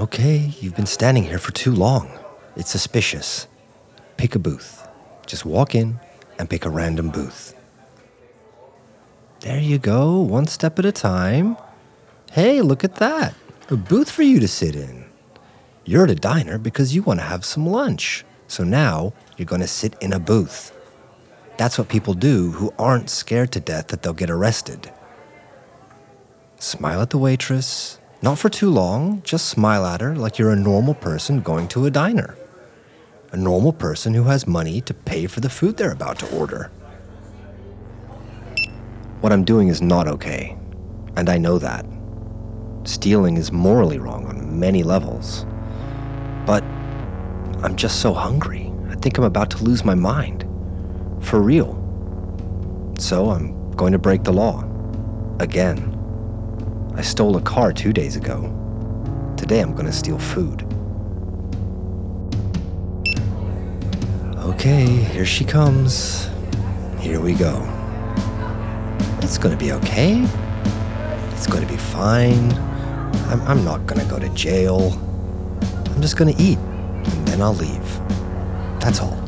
Okay, you've been standing here for too long. It's suspicious. Pick a booth. Just walk in and pick a random booth. There you go, one step at a time. Hey, look at that. A booth for you to sit in. You're at a diner because you want to have some lunch. So now you're going to sit in a booth. That's what people do who aren't scared to death that they'll get arrested. Smile at the waitress, not for too long, just smile at her like you're a normal person going to a diner. A normal person who has money to pay for the food they're about to order. What I'm doing is not okay, and I know that. Stealing is morally wrong on many levels. But I'm just so hungry. I think I'm about to lose my mind. For real. So I'm going to break the law. Again. I stole a car two days ago. Today I'm gonna steal food. Okay, here she comes. Here we go. It's gonna be okay. It's gonna be fine. I'm, I'm not gonna go to jail. I'm just gonna eat, and then I'll leave. That's all.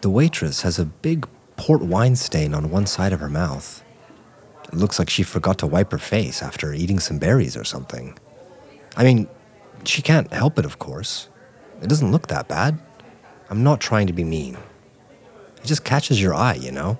The waitress has a big port wine stain on one side of her mouth. It looks like she forgot to wipe her face after eating some berries or something. I mean, she can't help it, of course. It doesn't look that bad. I'm not trying to be mean. It just catches your eye, you know?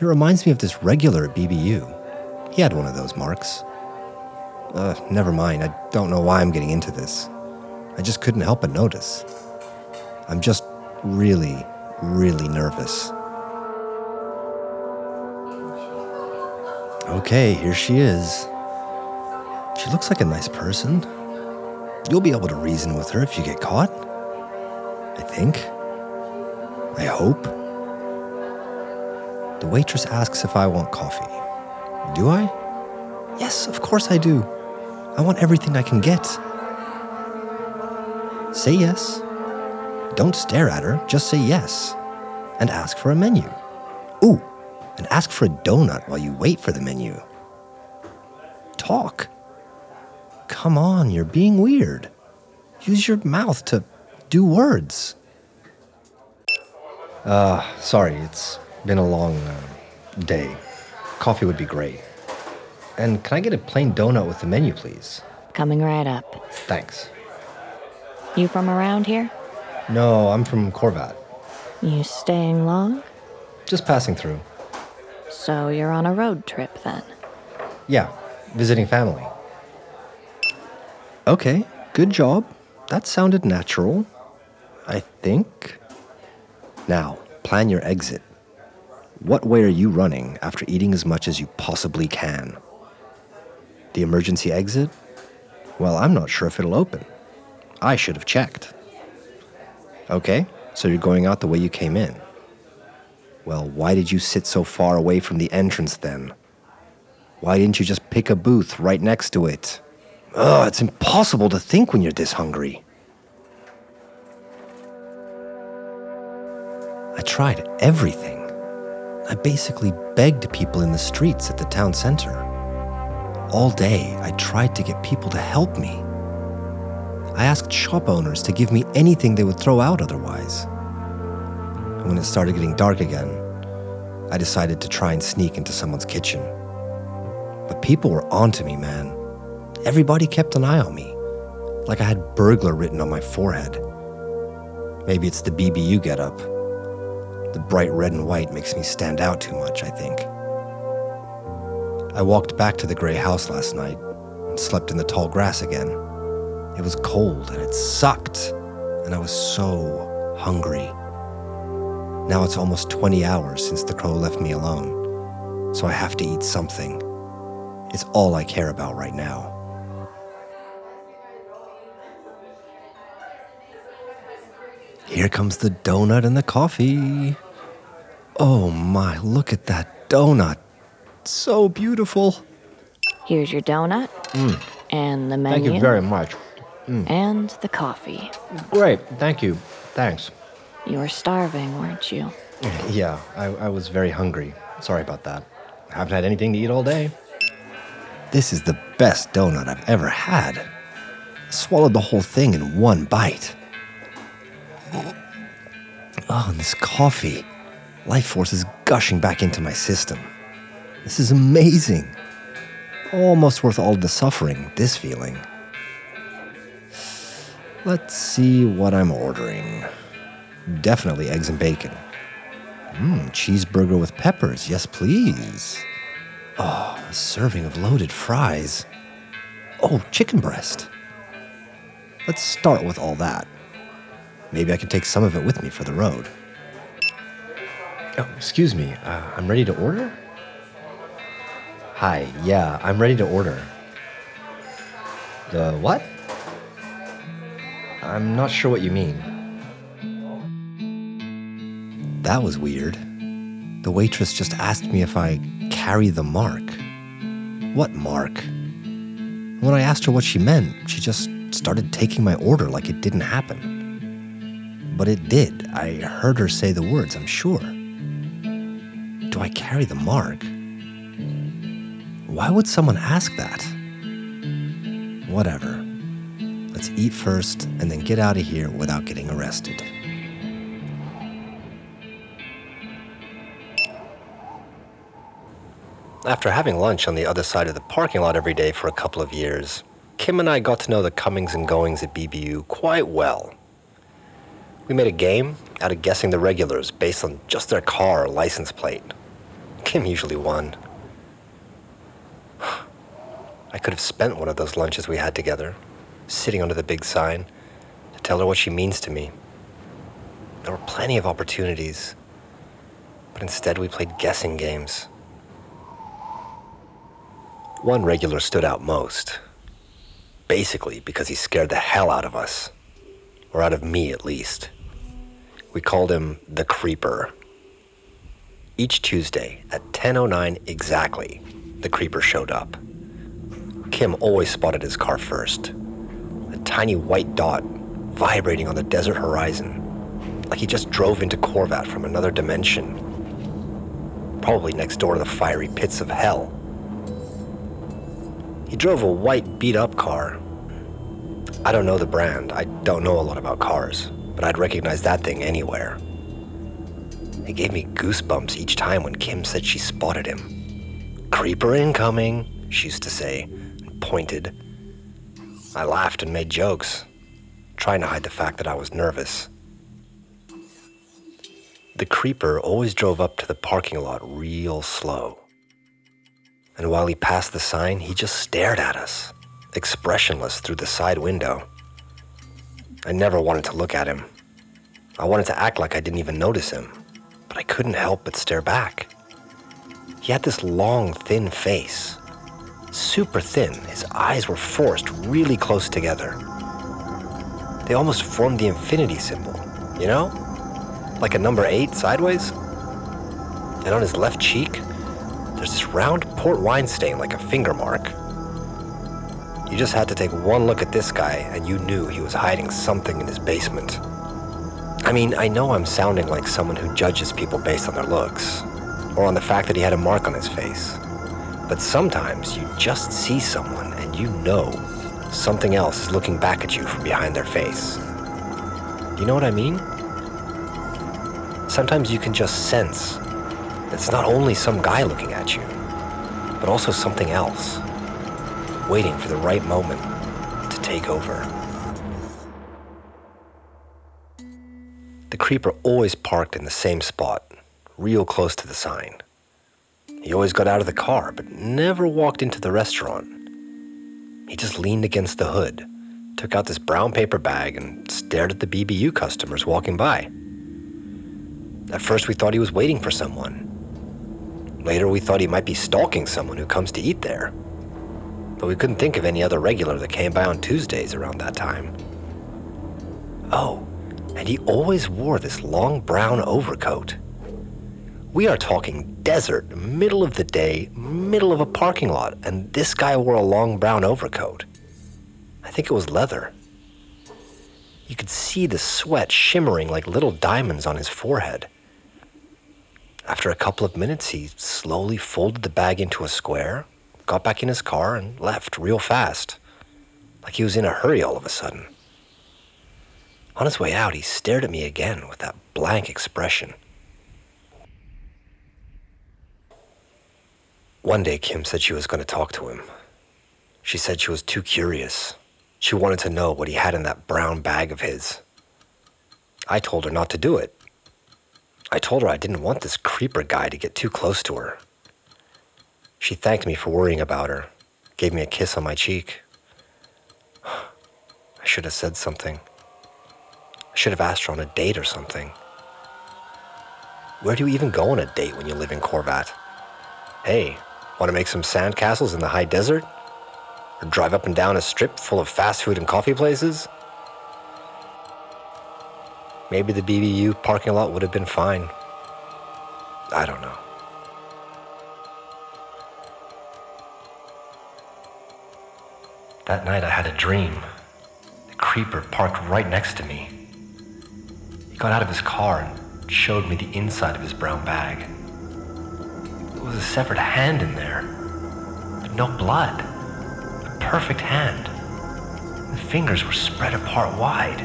It reminds me of this regular at BBU. He had one of those marks. Uh, never mind. I don't know why I'm getting into this. I just couldn't help but notice. I'm just really, really nervous. Okay, here she is. She looks like a nice person. You'll be able to reason with her if you get caught. I think. I hope. The waitress asks if I want coffee. Do I? Yes, of course I do. I want everything I can get. Say yes. Don't stare at her, just say yes. And ask for a menu. Ooh, and ask for a donut while you wait for the menu. Talk. Come on, you're being weird. Use your mouth to do words. Uh, sorry, it's been a long uh, day. Coffee would be great. And can I get a plain donut with the menu, please? Coming right up. Thanks. You from around here? No, I'm from Corvat. You staying long? Just passing through. So you're on a road trip then? Yeah, visiting family. Okay, good job. That sounded natural. I think. Now, plan your exit. What way are you running after eating as much as you possibly can? The emergency exit? Well, I'm not sure if it'll open. I should have checked. Okay, so you're going out the way you came in. Well, why did you sit so far away from the entrance then? Why didn't you just pick a booth right next to it? Ugh, it's impossible to think when you're this hungry. I tried everything. I basically begged people in the streets at the town center. All day, I tried to get people to help me. I asked shop owners to give me anything they would throw out otherwise. And when it started getting dark again, I decided to try and sneak into someone's kitchen. But people were onto me, man. Everybody kept an eye on me, like I had burglar written on my forehead. Maybe it's the BBU getup. The bright red and white makes me stand out too much, I think. I walked back to the gray house last night and slept in the tall grass again. It was cold and it sucked, and I was so hungry. Now it's almost 20 hours since the crow left me alone, so I have to eat something. It's all I care about right now. Here comes the donut and the coffee. Oh my, look at that donut. So beautiful. Here's your donut mm. and the menu Thank you very much. Mm. and the coffee. Great, thank you. Thanks. You were starving, weren't you? Yeah, I, I was very hungry. Sorry about that. I Haven't had anything to eat all day. This is the best donut I've ever had. I swallowed the whole thing in one bite. Oh, and this coffee. Life force is gushing back into my system. This is amazing. Almost worth all the suffering, this feeling. Let's see what I'm ordering. Definitely eggs and bacon. Mmm, cheeseburger with peppers. Yes, please. Oh, a serving of loaded fries. Oh, chicken breast. Let's start with all that. Maybe I can take some of it with me for the road. Oh, excuse me. Uh, I'm ready to order? Hi, yeah, I'm ready to order. The what? I'm not sure what you mean. That was weird. The waitress just asked me if I carry the mark. What mark? When I asked her what she meant, she just started taking my order like it didn't happen. But it did. I heard her say the words, I'm sure. Do I carry the mark? Why would someone ask that? Whatever. Eat first and then get out of here without getting arrested. After having lunch on the other side of the parking lot every day for a couple of years, Kim and I got to know the comings and goings at BBU quite well. We made a game out of guessing the regulars based on just their car or license plate. Kim usually won. I could have spent one of those lunches we had together, sitting under the big sign, to tell her what she means to me. There were plenty of opportunities, but instead we played guessing games. One regular stood out most. Basically, because he scared the hell out of us. Or out of me, at least. We called him the Creeper. Each Tuesday at 10:09 exactly, the Creeper showed up. Kim always spotted his car first. Tiny white dot vibrating on the desert horizon, like he just drove into Corvat from another dimension. Probably next door to the fiery pits of hell. He drove a white beat up car. I don't know the brand. I don't know a lot about cars, but I'd recognize that thing anywhere. It gave me goosebumps each time when Kim said she spotted him. Creeper incoming, she used to say, and pointed. I laughed and made jokes, trying to hide the fact that I was nervous. The creeper always drove up to the parking lot real slow. And while he passed the sign, he just stared at us, expressionless through the side window. I never wanted to look at him. I wanted to act like I didn't even notice him, but I couldn't help but stare back. He had this long, thin face. Super thin, his eyes were forced really close together. They almost formed the infinity symbol, you know? Like a number eight sideways. And on his left cheek, there's this round port wine stain like a finger mark. You just had to take one look at this guy and you knew he was hiding something in his basement. I mean, I know I'm sounding like someone who judges people based on their looks, or on the fact that he had a mark on his face. But sometimes you just see someone and you know something else is looking back at you from behind their face. You know what I mean? Sometimes you can just sense that it's not only some guy looking at you, but also something else waiting for the right moment to take over. The creeper always parked in the same spot, real close to the sign. He always got out of the car, but never walked into the restaurant. He just leaned against the hood, took out this brown paper bag, and stared at the BBU customers walking by. At first, we thought he was waiting for someone. Later, we thought he might be stalking someone who comes to eat there but we couldn't think of any other regular that came by on Tuesdays around that time. Oh, and he always wore this long brown overcoat. We are talking desert, middle of the day, middle of a parking lot, and this guy wore a long brown overcoat. I think it was leather. You could see the sweat shimmering like little diamonds on his forehead. After a couple of minutes, he slowly folded the bag into a square, got back in his car, and left real fast, like he was in a hurry all of a sudden. On his way out, he stared at me again with that blank expression. One day, Kim said she was going to talk to him. She said she was too curious. She wanted to know what he had in that brown bag of his. I told her not to do it. I told her I didn't want this creeper guy to get too close to her. She thanked me for worrying about her, gave me a kiss on my cheek. I should have said something. I should have asked her on a date or something. Where do you even go on a date when you live in Corvat? Hey, want to make some sandcastles in the high desert? Or drive up and down a strip full of fast food and coffee places? Maybe the BBU parking lot would have been fine. I don't know. That night I had a dream. The creeper parked right next to me. He got out of his car and showed me the inside of his brown bag. Was a severed hand in there, but no blood. A perfect hand. The fingers were spread apart wide.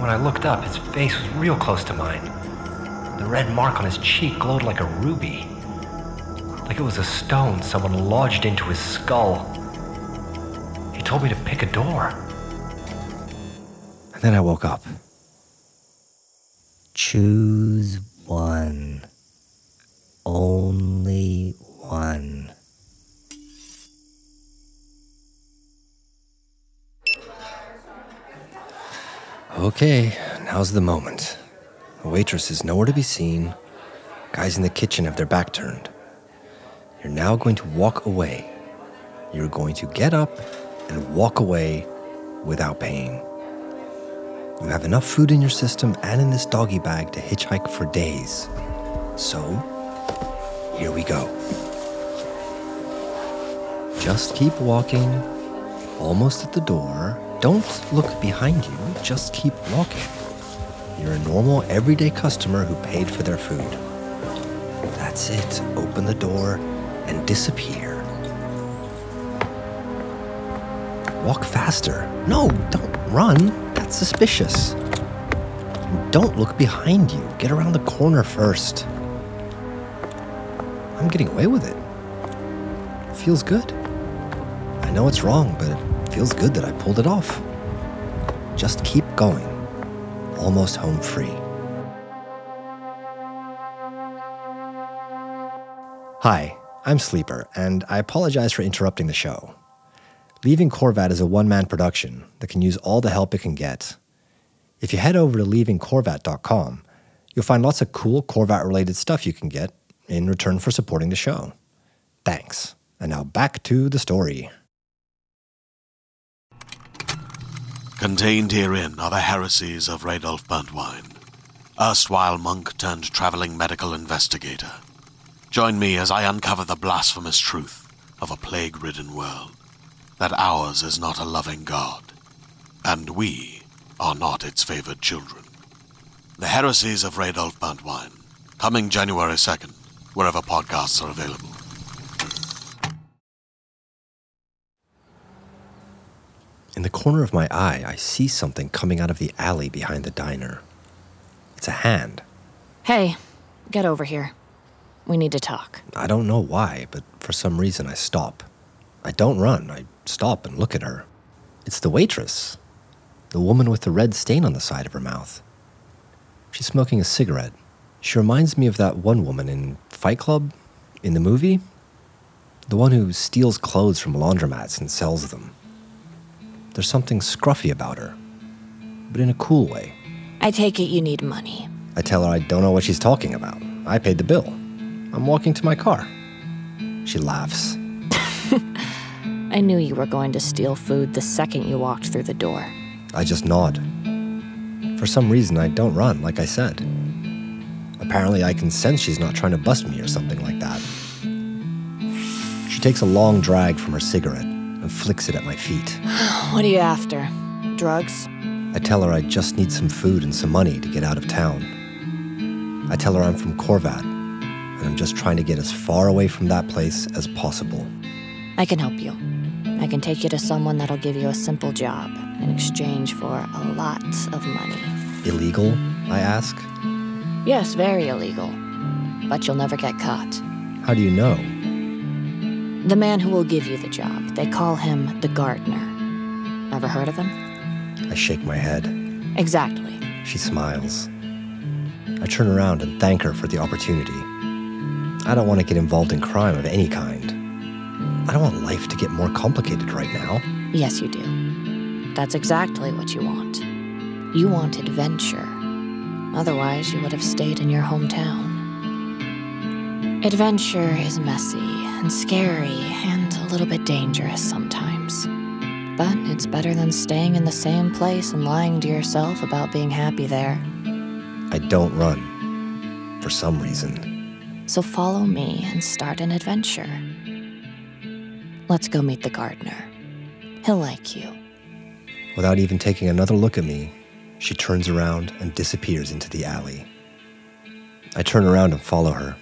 When I looked up, his face was real close to mine. The red mark on his cheek glowed like a ruby. Like it was a stone someone lodged into his skull He told me to pick a door. And then I woke up. Choose one. Only one. Okay, now's the moment. The waitress is nowhere to be seen. Guys in the kitchen have their back turned. You're now going to walk away. You're going to get up and walk away without paying. You have enough food in your system and in this doggy bag to hitchhike for days. So, here we go. Just keep walking, almost at the door. Don't look behind you, just keep walking. You're a normal, everyday customer who paid for their food. That's it. Open the door and disappear. Walk faster. No, don't run. That's suspicious. don't look behind you. Get around the corner first. I'm getting away with it. It feels good. I know it's wrong, but it feels good that I pulled it off. Just keep going. Almost home free. Hi, I'm Sleeper, and I apologize for interrupting the show. Leaving Corvat is a one man production that can use all the help it can get. If you head over to leavingcorvat.com, you'll find lots of cool Corvat related stuff you can get in return for supporting the show. Thanks. And now back to the story. Contained herein are the heresies of Radolf Burntwine, erstwhile monk turned traveling medical investigator. Join me as I uncover the blasphemous truth of a plague ridden world that ours is not a loving God, and we are not its favored children. The heresies of Radolf Burntwine, coming January 2nd, wherever podcasts are available. In the corner of my eye, I see something coming out of the alley behind the diner. It's a hand. Hey, get over here. We need to talk. I don't know why, but for some reason I stop. I don't run, I stop and look at her. It's the waitress, the woman with the red stain on the side of her mouth. She's smoking a cigarette. She reminds me of that one woman in Fight Club, in the movie. The one who steals clothes from laundromats and sells them. There's something scruffy about her, but in a cool way. I take it you need money. I tell her I don't know what she's talking about. I paid the bill. I'm walking to my car. She laughs. I knew you were going to steal food the second you walked through the door. I just nod. For some reason, I don't run, like I said. Apparently, I can sense she's not trying to bust me or something like that. She takes a long drag from her cigarette and flicks it at my feet. What are you after? Drugs? I tell her I just need some food and some money to get out of town. I tell her I'm from Corvat, and I'm just trying to get as far away from that place as possible. I can help you. I can take you to someone that'll give you a simple job in exchange for a lot of money. Illegal? I ask. Yes, very illegal. But you'll never get caught. How do you know? The man who will give you the job, they call him the gardener. Ever heard of him? I shake my head. Exactly. She smiles. I turn around and thank her for the opportunity. I don't want to get involved in crime of any kind. I don't want life to get more complicated right now. Yes, you do. That's exactly what you want. You want adventure. Otherwise, you would have stayed in your hometown. Adventure is messy and scary and a little bit dangerous sometimes. But it's better than staying in the same place and lying to yourself about being happy there. I don't run. For some reason. So follow me and start an adventure. Let's go meet the gardener. He'll like you. Without even taking another look at me, she turns around and disappears into the alley. I turn around and follow her.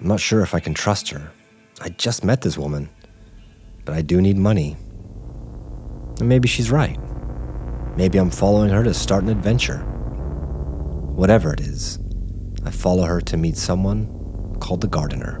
I'm not sure if I can trust her. I just met this woman, but I do need money. And maybe she's right. Maybe I'm following her to start an adventure. Whatever it is, I follow her to meet someone called the gardener.